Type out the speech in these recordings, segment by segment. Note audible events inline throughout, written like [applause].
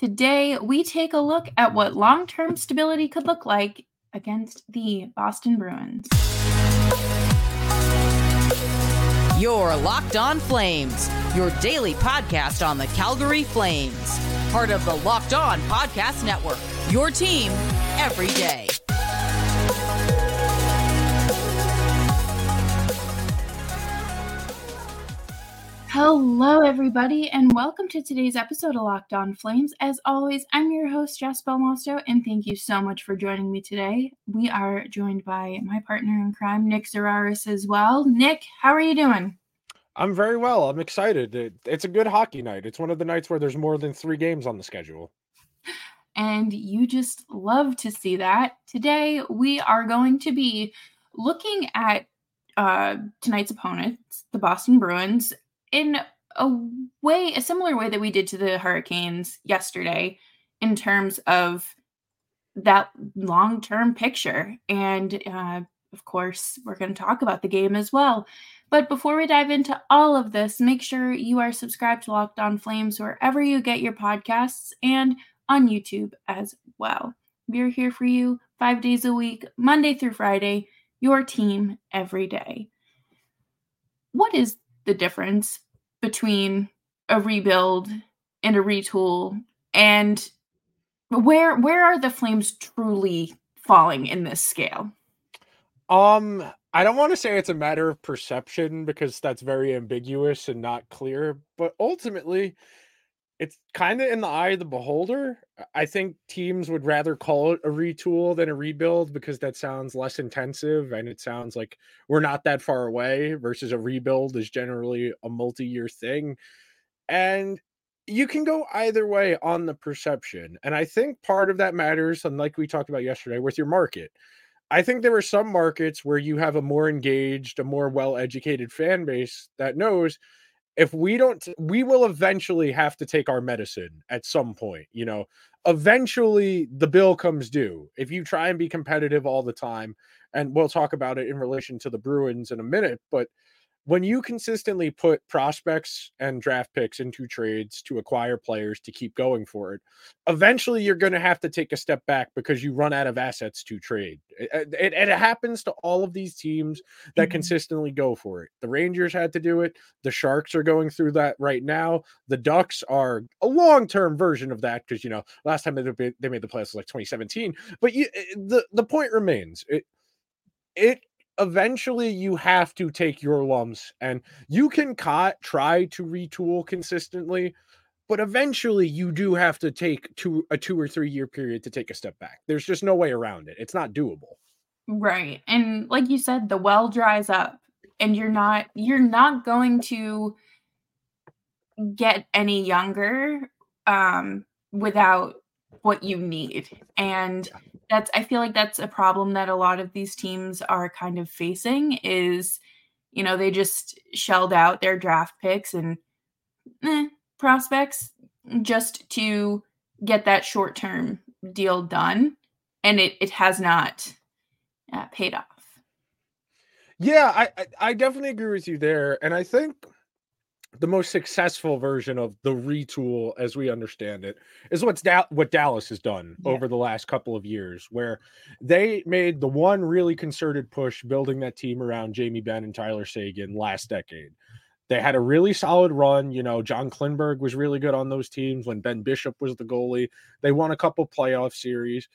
Today, we take a look at what long term stability could look like against the Boston Bruins. Your Locked On Flames, your daily podcast on the Calgary Flames. Part of the Locked On Podcast Network, your team every day. Hello, everybody, and welcome to today's episode of Locked On Flames. As always, I'm your host, Jess Belmosto, and thank you so much for joining me today. We are joined by my partner in crime, Nick Zararis, as well. Nick, how are you doing? I'm very well. I'm excited. It's a good hockey night. It's one of the nights where there's more than three games on the schedule. And you just love to see that. Today, we are going to be looking at uh, tonight's opponents, the Boston Bruins, in a way, a similar way that we did to the Hurricanes yesterday in terms of that long term picture. And uh, of course, we're going to talk about the game as well. But before we dive into all of this, make sure you are subscribed to Locked On Flames wherever you get your podcasts and on YouTube as well. We're here for you five days a week, Monday through Friday, your team every day. What is the difference between a rebuild and a retool and where where are the flames truly falling in this scale? Um i don't want to say it's a matter of perception because that's very ambiguous and not clear but ultimately it's kind of in the eye of the beholder. Uh, I think teams would rather call it a retool than a rebuild because that sounds less intensive and it sounds like we're not that far away versus a rebuild is generally a multi-year thing. And you can go either way on the perception. And I think part of that matters, and like we talked about yesterday, with your market. I think there are some markets where you have a more engaged, a more well educated fan base that knows if we don't we will eventually have to take our medicine at some point you know? Eventually the bill comes due. If you try and be competitive all the time and we'll talk about it in relation to the bruins in a minute but when you consistently put prospects and draft picks into trades to acquire players to keep going for it, eventually you're going to have to take a step back because you run out of assets to trade. It, it, it happens to all of these teams that mm-hmm. consistently go for it. The Rangers had to do it. The Sharks are going through that right now. The Ducks are a long term version of that because, you know, last time they, they made the playoffs was like 2017. But you, eh, the, the point remains. It, it eventually you have to take your lumps and you can cut, try to retool consistently but eventually you do have to take two a two or three year period to take a step back. There's just no way around it. It's not doable. Right and like you said the well dries up and you're not you're not going to get any younger um without what you need and that's I feel like that's a problem that a lot of these teams are kind of facing is you know they just shelled out their draft picks and eh, prospects just to get that short term deal done and it it has not uh, paid off. Yeah I, I definitely agree with you there and i think the most successful version of the retool as we understand it is what's da- what Dallas has done yeah. over the last couple of years where they made the one really concerted push building that team around Jamie Benn and Tyler Seguin last decade. They had a really solid run, you know, John Klingberg was really good on those teams when Ben Bishop was the goalie. They won a couple playoff series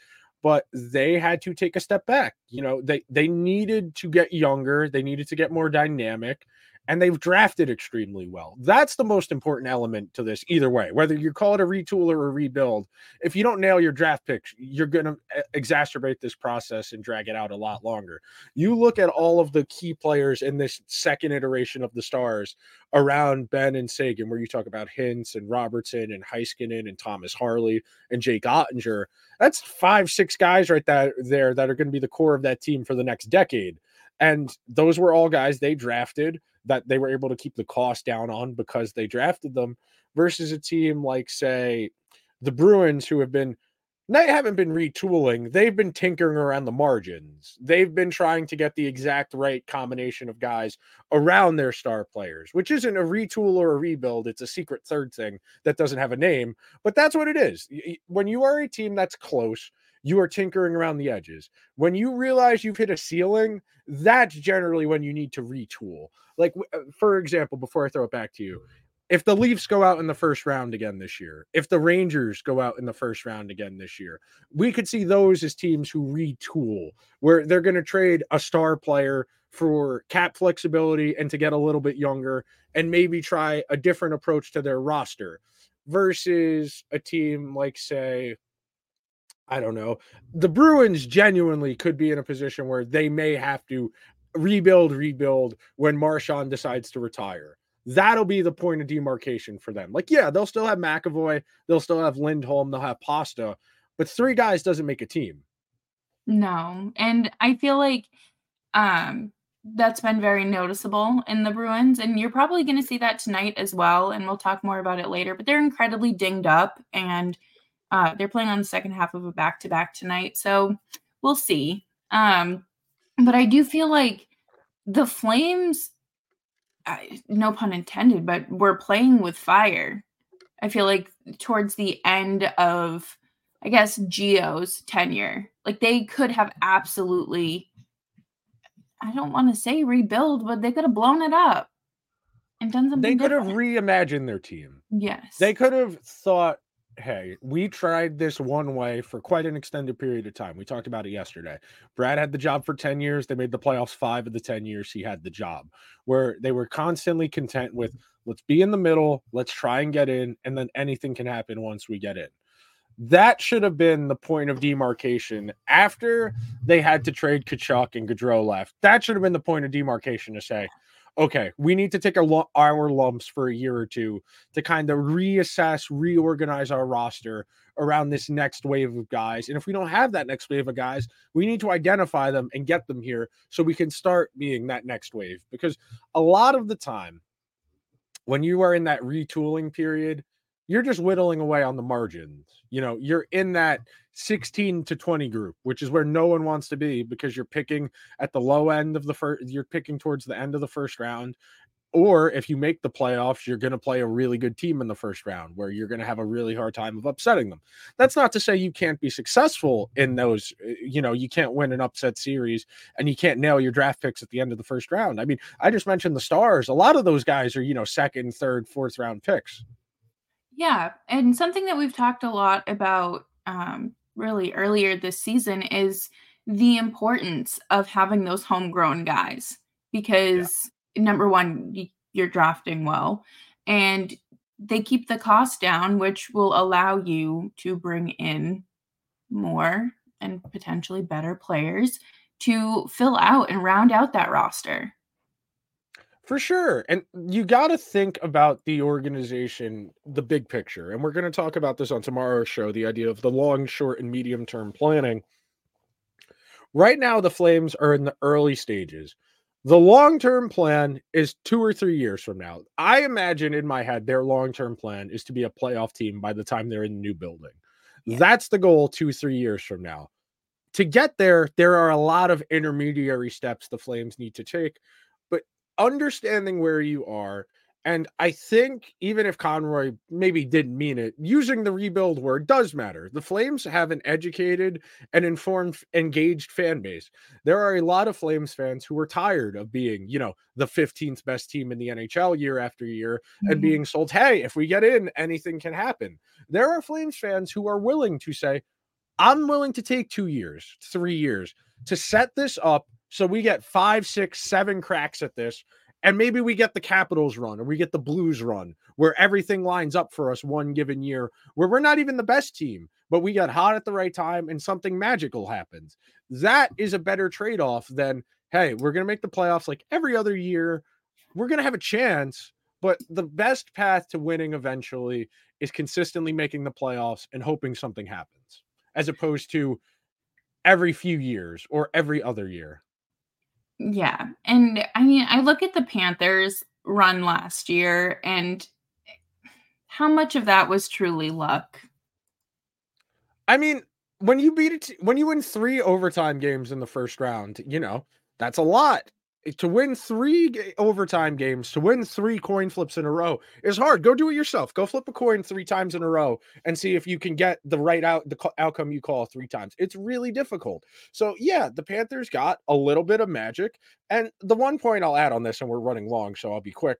but they had to take a step back. You know, they they needed to get younger, they needed to get more dynamic, and they've drafted extremely well. That's the most important element to this, either way, whether you call it a retool or a rebuild. If you don't nail your draft picks, you're going to eh, exacerbate this process and drag it out a lot longer. You look at all of the key players in this second iteration of the Stars around Benn and Seguin, where you talk about Hintz and Robertson and Heiskanen and Thomas Harley and Jake Oettinger. That's five, six guys right there that are going to be the core of that team for the next decade. And those were all guys they drafted that they were able to keep the cost down on because they drafted them versus a team like, say, the Bruins, who have been they haven't been retooling. They've been tinkering around the margins. They've been trying to get the exact right combination of guys around their star players, which isn't a retool or a rebuild. It's a secret third thing that doesn't have a name, but that's what it is. When you are a team that's close, you are tinkering around the edges. When you realize you've hit a ceiling, that's generally when you need to retool. Like, uh, for example, before I throw it back to you, if the Leafs go out in the first round again this year, if the Rangers go out in the first round again this year, we could see those as teams who retool, where they're going to trade a star player for cap flexibility and to get a little bit younger and maybe try a different approach to their roster versus a team like, say, I don't know. The Bruins genuinely could be in a position where they may have to rebuild, rebuild when Marchand decides to retire that'll be the point of demarcation for them. Like, yeah, they'll still have McAvoy, they'll still have Lindholm, they'll have Pasta, but three guys doesn't make a team. No. And I feel like um that's been very noticeable in the Bruins. And you're probably going to see that tonight as well. And we'll talk more about it later. But they're incredibly dinged up and uh, they're playing on the second half of a back to back tonight. So we'll see. Um, but I do feel like the Flames I, no pun intended, but we're playing with fire. I feel like towards the end of, I guess, Geo's tenure, like they could have absolutely, I don't want to say rebuild, but they could have blown it up and done something. They could different. have reimagined their team. Yes. They could have thought, hey, we tried this one way for quite an extended period of time. We talked about it yesterday. Brad had the job for 10 years. They made the playoffs five of the 10 years he had the job, where they were constantly content with mm-hmm. let's be in the middle, let's try and get in, and then anything can happen once we get in. That should have been the point of demarcation after they had to trade Tkachuk and Gaudreau left. That should have been the point of demarcation to say, okay, we need to take our, our lumps for a year or two to kind of reassess, reorganize our roster around this next wave of guys. And if we don't have that next wave of guys, we need to identify them and get them here so we can start being that next wave. Because a lot of the time, when you are in that retooling period, you're just whittling away on the margins. You know, you're in that 16 to 20 group, which is where no one wants to be because you're picking at the low end of the first, you're picking towards the end of the first round. Or if you make the playoffs, you're going to play a really good team in the first round where you're going to have a really hard time of upsetting them. That's not to say you can't be successful in those, uh, you know, you can't win an upset series and you can't nail your draft picks at the end of the first round. I mean, I just mentioned the stars. A lot of those guys are, you know, second, third, fourth round picks. Yeah. And something that we've talked a lot about um, really earlier this season is the importance of having those homegrown guys because yeah. number one, you're drafting well and they keep the cost down, which will allow you to bring in more and potentially better players to fill out and round out that roster. For sure. And you got to think about the organization, the big picture. And we're going to talk about this on tomorrow's show the idea of the long, short, and medium term planning. Right now, the Flames are in the early stages. The long term plan is two or three years from now. I imagine in my head, their long term plan is to be a playoff team by the time they're in the new building. That's the goal two, three years from now. To get there, there are a lot of intermediary steps the Flames need to take understanding where you are. And I think even if Conroy maybe didn't mean it, using the rebuild word does matter. The Flames have an educated and informed, engaged fan base. There are a lot of Flames fans who are tired of being, you know, the 15th best team in the NHL year after year mm-hmm. and being sold, hey, if we get in, anything can happen. There are Flames fans who are willing to say, I'm willing to take two years, three years to set this up so we get five, six, seven cracks at this. And maybe we get the Capitals run or we get the Blues run where everything lines up for us one given year where we're not even the best team, but we got hot at the right time and something magical happens. That is a better trade off than, hey, we're going to make the playoffs like every other year. We're going to have a chance, but the best path to winning eventually is consistently making the playoffs and hoping something happens as opposed to every few years or every other year. Yeah. And I mean, I look at the Panthers run last year and how much of that was truly luck? I mean, when you beat it, when you win three overtime games in the first round, you know that's a lot. Eh, to win three overtime games, to win three coin flips in a row is hard. Go do it yourself. Go flip a coin three times in a row and see if you can get the right out the outcome you call three times. It's really difficult. So yeah, the Panthers got a little bit of magic. And the one point I'll add on this, and we're running long, so I'll be quick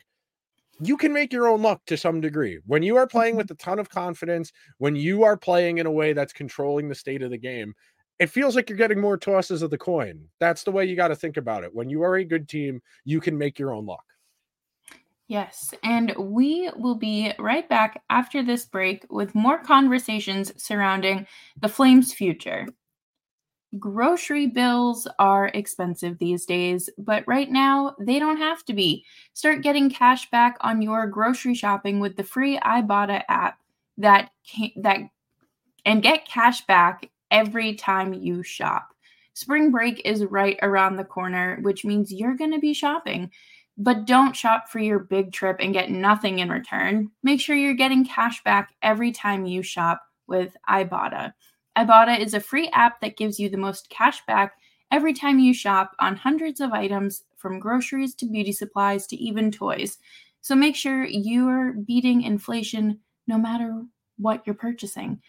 you can make your own luck to some degree. When you are playing mm-hmm. with a ton of confidence, when you are playing in a way that's controlling the state of the game, it feels like you're getting more tosses of the coin. That's the way you got to think about it. When you are a good team, you can make your own luck. Yes, and we will be right back after this break with more conversations surrounding the Flames' future. Grocery bills are expensive these days, but right now they don't have to be. Start getting cash back on your grocery shopping with the free Ibotta app that can, that and get cash back every time you shop. Spring break is right around the corner, which means you're going to be shopping. But don't shop for your big trip and get nothing in return. Make sure you're getting cash back every time you shop with Ibotta. Ibotta is a free app that gives you the most cash back every time you shop on hundreds of items from groceries to beauty supplies to even toys. So make sure you're beating inflation no matter what you're purchasing.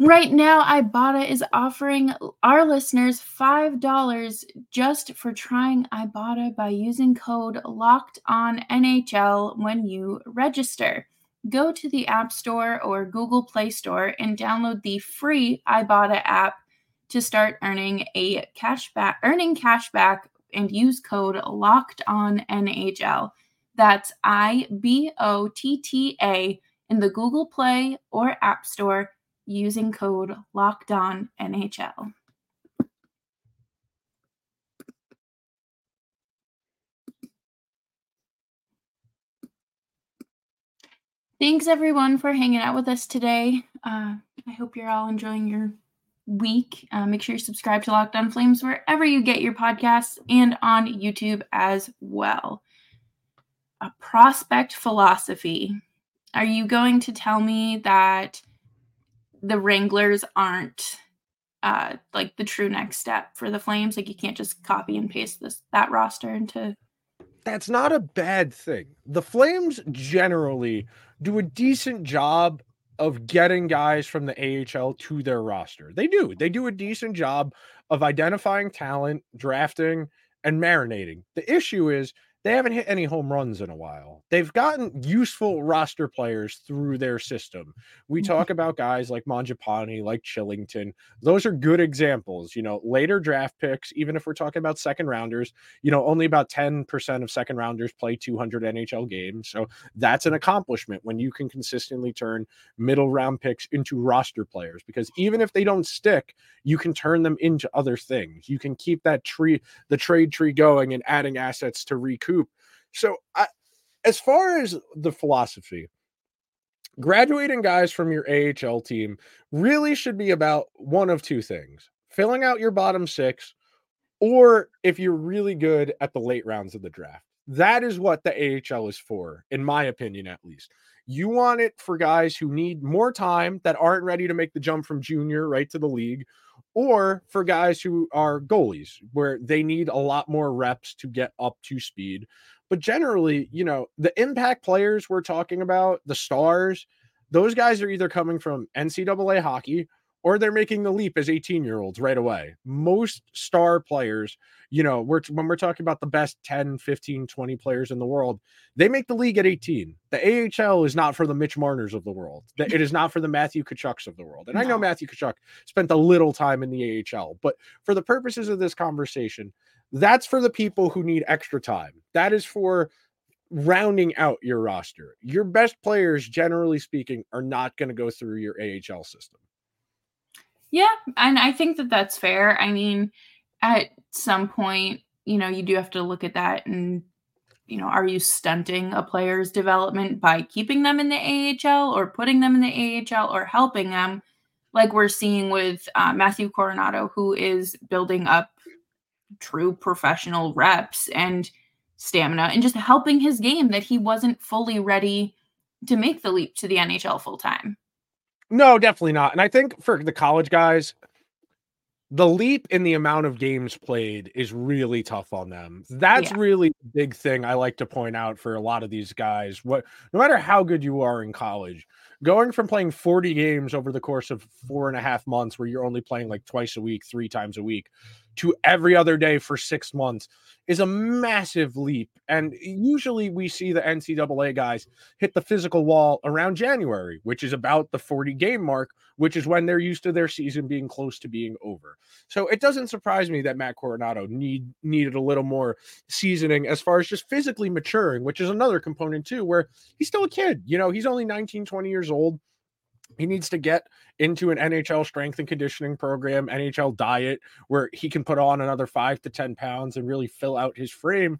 Right now, Ibotta is offering our listeners $5 just for trying Ibotta by using code LOCKED on NHL when you register go to the App Store or Google Play Store and download the free Ibotta app to start earning a cashback, earning cashback, and use code Locked On NHL. That's I B O T T A in the Google Play or App Store using code Locked On NHL. Thanks everyone for hanging out with us today. Uh, I hope you're all enjoying your week. Uh, make sure you subscribe to Locked On Flames wherever you get your podcasts and on YouTube as well. A prospect philosophy. Are you going to tell me that the Wranglers aren't uh, like the true next step for the Flames? Like you can't just copy and paste this that roster into that's not a bad thing. The Flames generally do a decent job of getting guys from the AHL to their roster. They do. They do a decent job of identifying talent, drafting, and marinating. The issue is they haven't hit any home runs in a while. They've gotten useful roster players through their system. We mm-hmm. talk about guys like Mangiapane, like Kylington. Those are good examples. You know, later draft picks, even if we're talking about second rounders, you know, only about 10% of second rounders play 200 NHL games. So that's an accomplishment when you can consistently turn middle round picks into roster players because even if they don't stick, you can turn them into other things. You can keep that tree, the trade tree going and adding assets to recoup. So, I, as far as the philosophy, graduating guys from your AHL team really should be about one of two things filling out your bottom six, or if you're really good at the late rounds of the draft. That is what the AHL is for, in my opinion, at least. You want it for guys who need more time that aren't ready to make the jump from junior right to the league, or for guys who are goalies where they need a lot more reps to get up to speed. But generally, you know, the impact players we're talking about, the stars, those guys are either coming from NCAA hockey or they're making the leap as 18 year olds right away. Most star players, you know, we're when we're talking about the best 10, 15, 20 players in the world, they make the league at 18. The AHL is not for the Mitch Marners of the world. It is not for the Matthew Tkachuks of the world. And no. I know Matthew Tkachuk spent a little time in the AHL, but for the purposes of this conversation, that's for the people who need extra time. That is for rounding out your roster. Your best players, generally speaking, are not going to go through your AHL system. Yeah, and I think that that's fair. I mean, at some point, you know, you do have to look at that and you know, are you stunting a player's development by keeping them in the AHL or putting them in the AHL or helping them, like we're seeing with uh, Matthew Coronato who is building up true professional reps and stamina and just helping his game that he wasn't fully ready to make the leap to the NHL full time. No, definitely not. And I think for the college guys, the leap in the amount of games played is really tough on them. That's yeah. really the big thing I like to point out for a lot of these guys. What no matter how good you are in college, going from playing 40 games over the course of four and a half months where you're only playing like twice a week, three times a week, to every other day for six months is a massive leap. And usually we see the NCAA guys hit the physical wall around January, which is about the 40 game mark, which is when they're used to their season being close to being over. So it doesn't surprise me that Matt Coronato need needed a little more seasoning as far as just physically maturing, which is another component too, where he's still a kid. You know, he's only 19, 20 years old he needs to get into an NHL strength and conditioning program, NHL diet, where he can put on another five to 10 pounds and really fill out his frame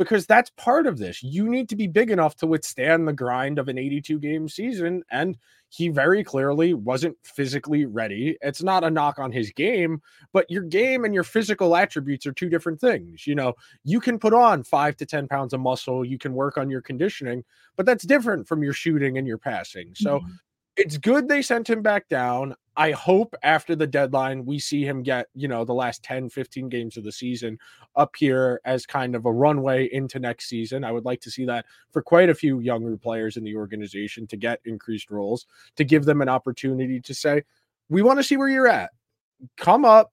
because that's part of this. You need to be big enough to withstand the grind of an 82 game season. And he very clearly wasn't physically ready. It's not a knock on his game, but your game and your physical attributes are two different things. You know, you can put on five to 10 pounds of muscle, you can work on your conditioning, but that's different from your shooting and your passing. So, mm-hmm it's good they sent him back down. I hope after the deadline we see him get, you know, the last 10, 15 games of the season up here as kind of a runway into next season. I would like to see that for quite a few younger players in the organization to get increased roles, to give them an opportunity to say, we want to see where you're at. Come up,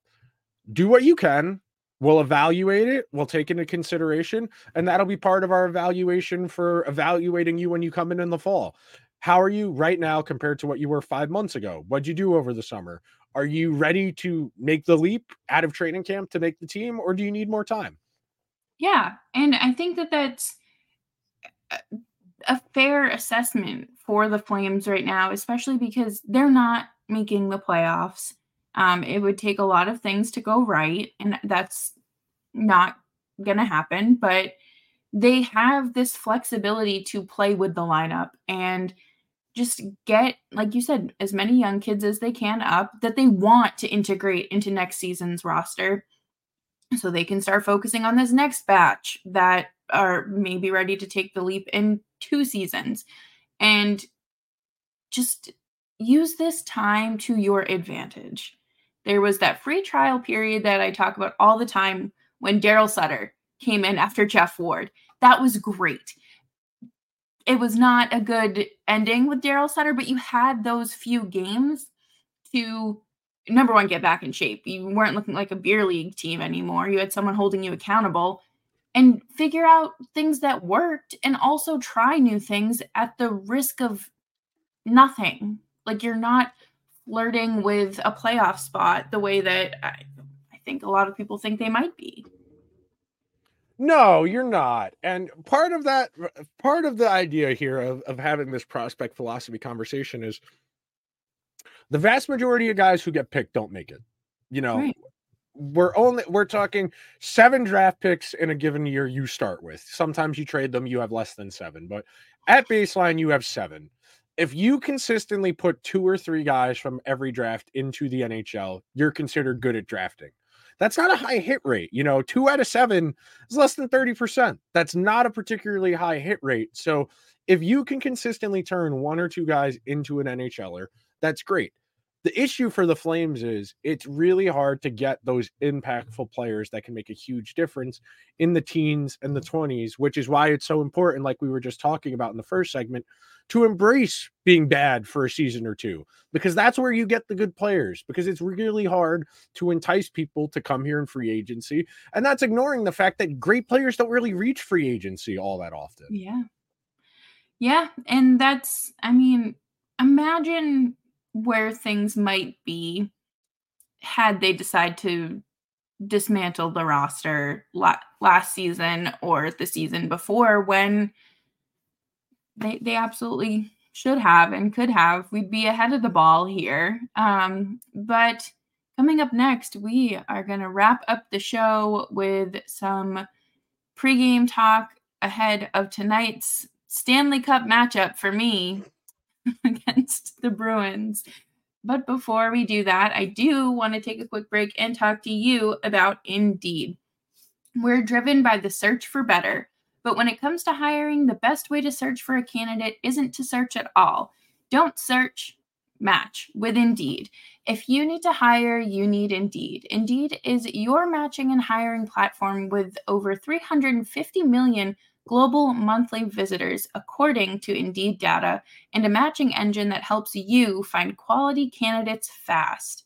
do what you can. We'll evaluate it. We'll take into consideration, and that'll be part of our evaluation for evaluating you when you come in in the fall. How are you right now compared to what you were five months ago? What'd you do over the summer? Are you ready to make the leap out of training camp to make the team, or do you need more time? Yeah. And I think that that's a fair assessment for the Flames right now, especially because they're not making the playoffs. Um, it would take a lot of things to go right, and that's not going to happen. But they have this flexibility to play with the lineup and just get like you said as many young kids as they can up that they want to integrate into next season's roster. So they can start focusing on this next batch that are maybe ready to take the leap in two seasons. And just use this time to your advantage. There was that free trial period that i talk about all the time when daryl sutter came in after geoff ward. That was great it was not a good ending with Daryl Sutter, but you had those few games to number one get back in shape. You weren't looking like a beer league team anymore. You had someone holding you accountable and figure out things that worked and also try new things at the risk of nothing. Like you're not flirting with a playoff spot the way that I, I think a lot of people think they might be. No, you're not. And part of that, uh, part of the idea here of, of having this prospect philosophy conversation is the vast majority of guys who get picked don't make it. You know, right. we're only we're talking seven draft picks in a given year you start with. Sometimes you trade them, you have less than seven, but at baseline you have seven. If you consistently put two or three guys from every draft into the NHL, you're considered good at drafting. That's not a high hit rate. You know, two out of seven is less than 30%. That's not a particularly high hit rate. So if you can consistently turn one or two guys into an NHLer, that's great. The issue for the Flames is it's really hard to get those impactful players that can make a huge difference in the teens and the 20s, which is why it's so important, like we were just talking about in the first segment, to embrace being bad for a season or two because that's where you get the good players because it's really hard to entice people to come here in free agency and that's ignoring the fact that great players don't really reach free agency all that often. Yeah. Yeah, and that's I mean, imagine where things might be had they decide to dismantle the roster la- last season or the season before when they they absolutely should have and could have. We'd be ahead of the ball here. Um, but coming up next, we are going to wrap up the show with some pregame talk ahead of tonight's Stanley Cup matchup for me [laughs] against the Bruins. But before we do that, I do want to take a quick break and talk to you about Indeed. We're driven by the search for better. But when it comes to hiring, the best way to search for a candidate isn't to search at all. Don't search, match with Indeed. If you need to hire, you need Indeed. Indeed is your matching and hiring platform with over 350 million global monthly visitors, according to Indeed data, and a matching engine that helps you find quality candidates fast.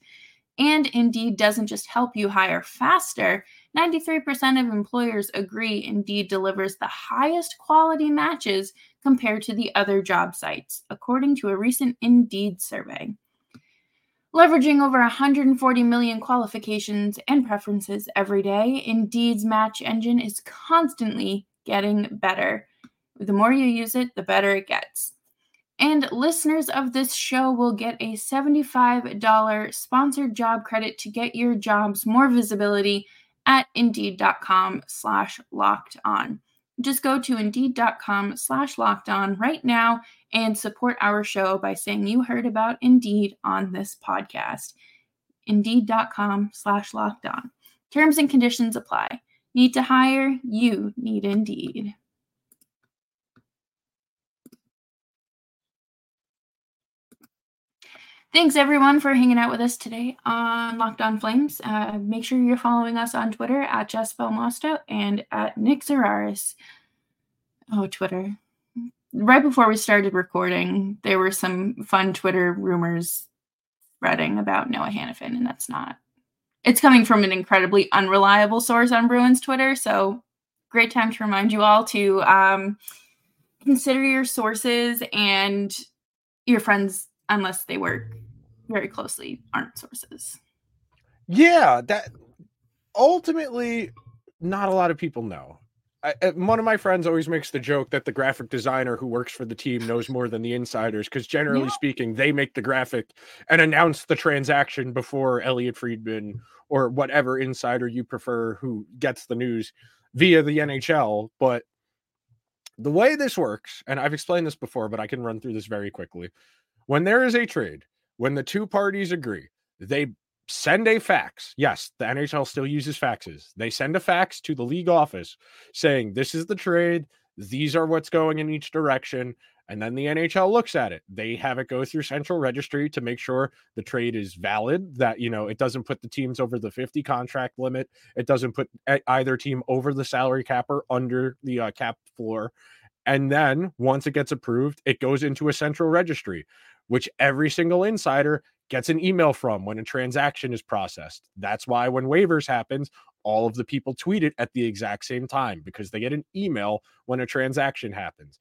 And Indeed doesn't just help you hire faster. 93% of employers agree Indeed delivers the highest quality matches compared to the other job sites, according to a recent Indeed survey. Leveraging over 140 million qualifications and preferences every day, Indeed's match engine is constantly getting better. The more you use it, the better it gets. And listeners of this show will get a $75 sponsored job credit to get your jobs more visibility at indeed.com slash locked on. Just go to indeed.com slash locked on right now and support our show by saying you heard about Indeed on this podcast. Indeed.com slash locked on. Terms and conditions apply. Need to hire? You need Indeed. Thanks everyone for hanging out with us today on Locked On Flames. Uh, make sure you're following us on Twitter at Jess Belmosto and at Nick Zararis. Oh, Twitter. Right before we started recording, there were some fun Twitter rumors spreading about Noah Hanifin, and that's not. It's coming from an incredibly unreliable source on Bruins Twitter, so great time to remind you all to um, consider your sources and your friends, unless they work very closely, aren't sources. Yeah, that ultimately not a lot of people know. I, one of my friends always makes the joke that the graphic designer who works for the team knows more than the insiders because generally yeah. speaking they make the graphic and announce the transaction before elliotte Friedman or whatever insider you prefer who gets the news via the NHL but the way this works and I've explained this before but I can run through this very quickly when there is a trade when the two parties agree, they send a fax. Yes, the NHL still uses faxes. They send a fax to the league office saying, This is the trade. These are what's going in each direction. And then the NHL looks at it. They have it go through central registry to make sure the trade is valid, that, you know, it doesn't put the teams over the 50 contract limit. It doesn't put either team over the salary cap or under the uh, cap floor. And then once it gets approved, it goes into a central registry which every single insider gets an email from when a transaction is processed. That's why when waivers happens, all of the people tweet it at the exact same time because they get an email when a transaction happens.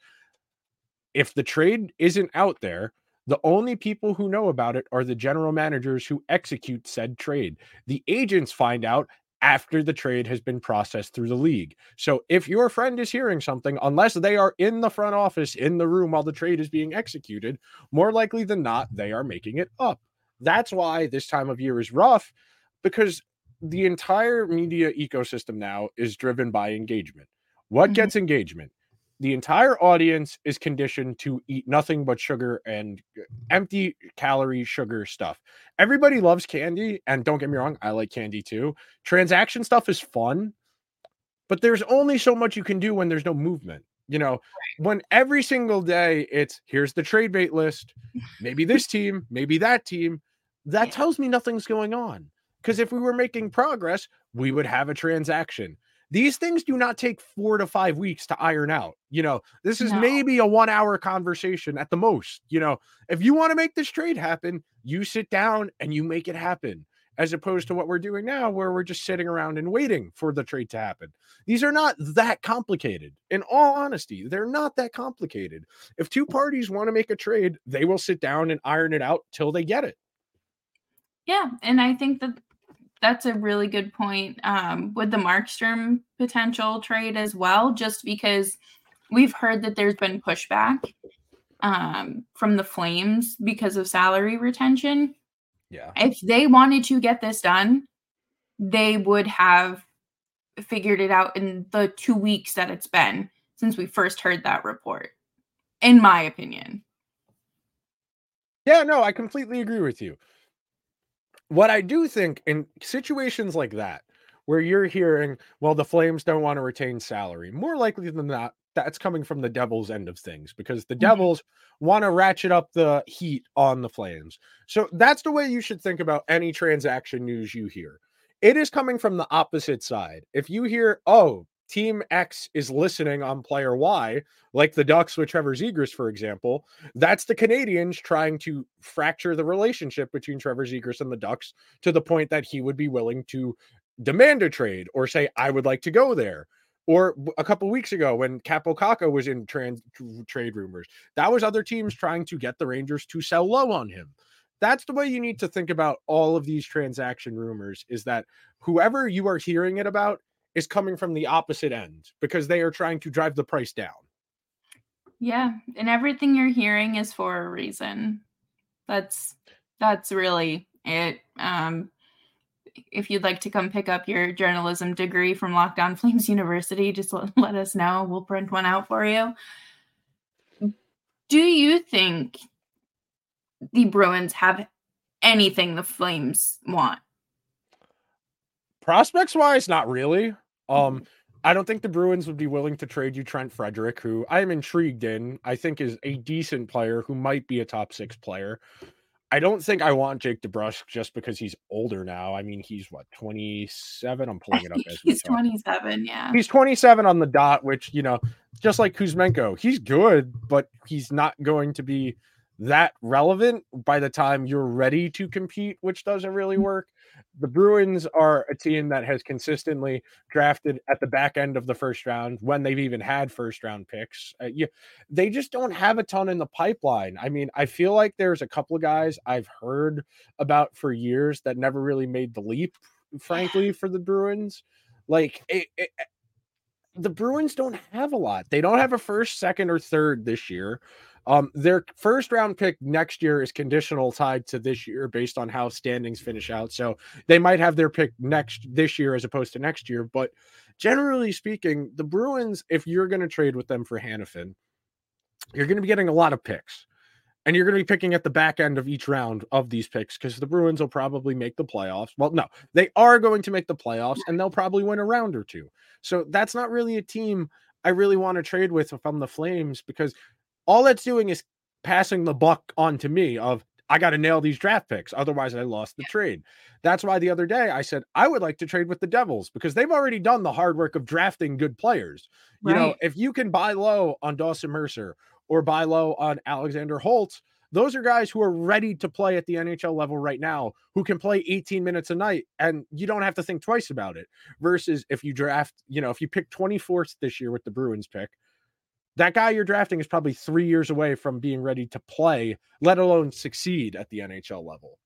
If the trade isn't out there, the only people who know about it are the general managers who execute said trade. The agents find out after the trade has been processed through the league. So if your friend is hearing something, unless they are in the front office in the room while the trade is being executed, more likely than not, they are making it up. That's why this time of year is rough because the entire media ecosystem now is driven by engagement. What mm-hmm. gets engagement? The entire audience is conditioned to eat nothing but sugar and uh, empty calorie sugar stuff. Everybody loves candy, and don't get me wrong, I like candy too. Transaction stuff is fun, but there's only so much you can do when there's no movement. You know, when every single day it's here's the trade bait list, maybe this [laughs] team, maybe that team, that tells me nothing's going on. Because if we were making progress, we would have a transaction. These things do not take four to five weeks to iron out. You know, this is no. maybe a one hour conversation at the most. You know, if you want to make this trade happen, you sit down and you make it happen, as opposed to what we're doing now, where we're just sitting around and waiting for the trade to happen. These are not that complicated. In all honesty, they're not that complicated. If two mm. parties want to make a trade, they will sit down and iron it out till they get it. Yeah. And I think that that's a really good point um, with the Markstrom potential trade as well, just because we've heard that there's been pushback um, from the Flames because of salary retention. Yeah. If they wanted to get this done, they would have figured it out in the two weeks that it's been since we first heard that report, in my opinion. Yeah, no, I completely agree with you what I do think in situations like that, where you're hearing, well, the Flames don't want to retain salary, more likely than not, that's coming from the Devils end of things because the Mhm. Devils want to ratchet up the heat on the Flames. So that's the way you should think about any transaction news you hear. It is coming from the opposite side. If you hear, oh, team X is listening on player Y, like the Ducks with Trevor Zegras, for example, that's the Canadiens trying to fracture the relationship between Trevor Zegras and the Ducks to the point that he would be willing to demand a trade or say, I would like to go there. Or a couple weeks ago when Kaapo Kakko was in trans trade rumors, that was other teams trying to get the Rangers to sell low on him. That's the way you need to think about all of these transaction rumors is that whoever you are hearing it about is coming from the opposite end because they are trying to drive the price down. Yeah, and everything you're hearing is for a reason. That's that's really it. Um if you'd like to come pick up your journalism degree from Locked On [laughs] Flames University, just let, let us know. We'll print one out for you. Do you think the Bruins have anything the Flames want? Prospects wise, not really. Um, I don't think the Bruins would be willing to trade you Trent Frederic, who I am intrigued in. I think is a decent player who might be a top six player. I don't think I want Jake DeBrusk just because he's older now. I mean, he's what 27. I'm pulling it up as He's 27, yeah. He's 27 on the dot, which you know, just like Kuzmenko, he's good, but he's not going to be that relevant by the time you're ready to compete, which doesn't really work. The Bruins are a team that has consistently drafted at the back end of the first round when they've even had first round picks. Uh, you, they just don't have a ton in the pipeline. I mean, I feel like there's a couple of guys I've heard about for years that never really made the leap, frankly, for the Bruins. Like, it, it, the Bruins don't have a lot. They don't have a first, second, or third this year. Um, their first round pick next year is conditional tied to this year based on how standings finish out. So they might have their pick next this year as opposed to next year. But generally speaking, the Bruins, if you're going to trade with them for Hanifin, you're going to be getting a lot of picks. And you're going to be picking at the back end of each round of these picks because the Bruins will probably make the playoffs. Well, no, they are going to make the playoffs and they'll probably win a round or two. So that's not really a team I really want to trade with if I'm the Flames because all that's doing is passing the buck on to me of I got to nail these draft picks. Otherwise, I lost the trade. That's why the other day I said I would like to trade with the Devils because they've already done the hard work of drafting good players. You know, if you can buy low on Dawson Mercer or buy low on Alexander Holtz, those are guys who are ready to play at the NHL level right now, who can play 18 minutes a night, and you don't have to think twice about it. Versus if you draft, you know, if you pick 24th this year with the Bruins pick, that guy you're drafting is probably three years away from being ready to play, let alone succeed at the NHL level.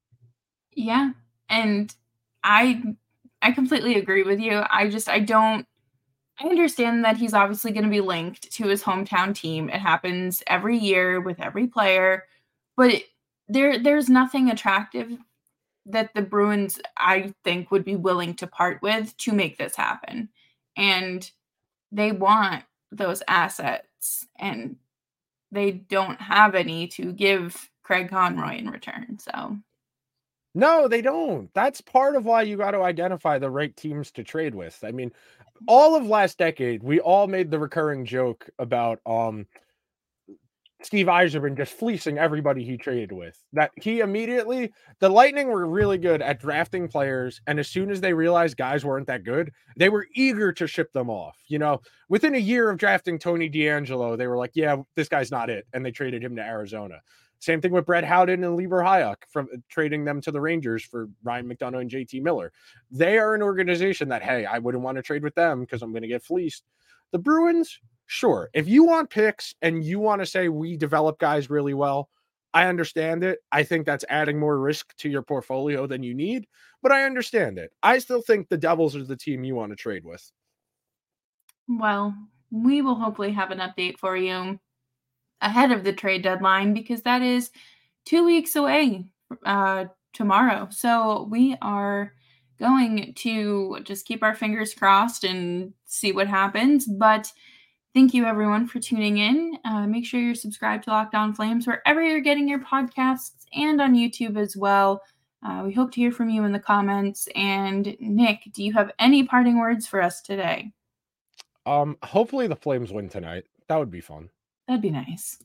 Yeah. And I I completely agree with you. I just I don't I understand that he's obviously going to be linked to his hometown team. It happens every year with every player, but it, there there's nothing attractive that the Bruins I think would be willing to part with to make this happen. And they want those assets and they don't have any to give Craig Conroy in return. So No, they don't. That's part of why you got to identify the right teams to trade with. I mean, all of last decade, we all made the recurring joke about um Steve Yzerman just fleecing everybody he traded with. That he immediately the Lightning were really good at drafting players, and as soon as they realized guys weren't that good, they were eager to ship them off. You know, within a year of drafting Tony DeAngelo, they were like, "Yeah, this guy's not it," and they traded him to Arizona. Same thing with Brett Howden and Libor Hajek from uh, trading them to the Rangers for Ryan McDonagh and JT Miller. They are an organization that, hey, I wouldn't want to trade with them because I'm going to get fleeced. The Bruins, sure. If you want picks and you want to say we develop guys really well, I understand it. I think that's adding more risk to your portfolio than you need, but I understand it. I still think the Devils are the team you want to trade with. Well, we will hopefully have an update for you ahead of the trade deadline because that is two weeks away uh, tomorrow. So we are going to just keep our fingers crossed and see what happens. But thank you everyone for tuning in. Uh, make sure you're subscribed to Locked On Flames wherever you're getting your podcasts and on YouTube as well. Uh, we hope to hear from you in the comments. And Nick, do you have any parting words for us today? Um, hopefully the Flames win tonight. That would be fun. That'd be nice.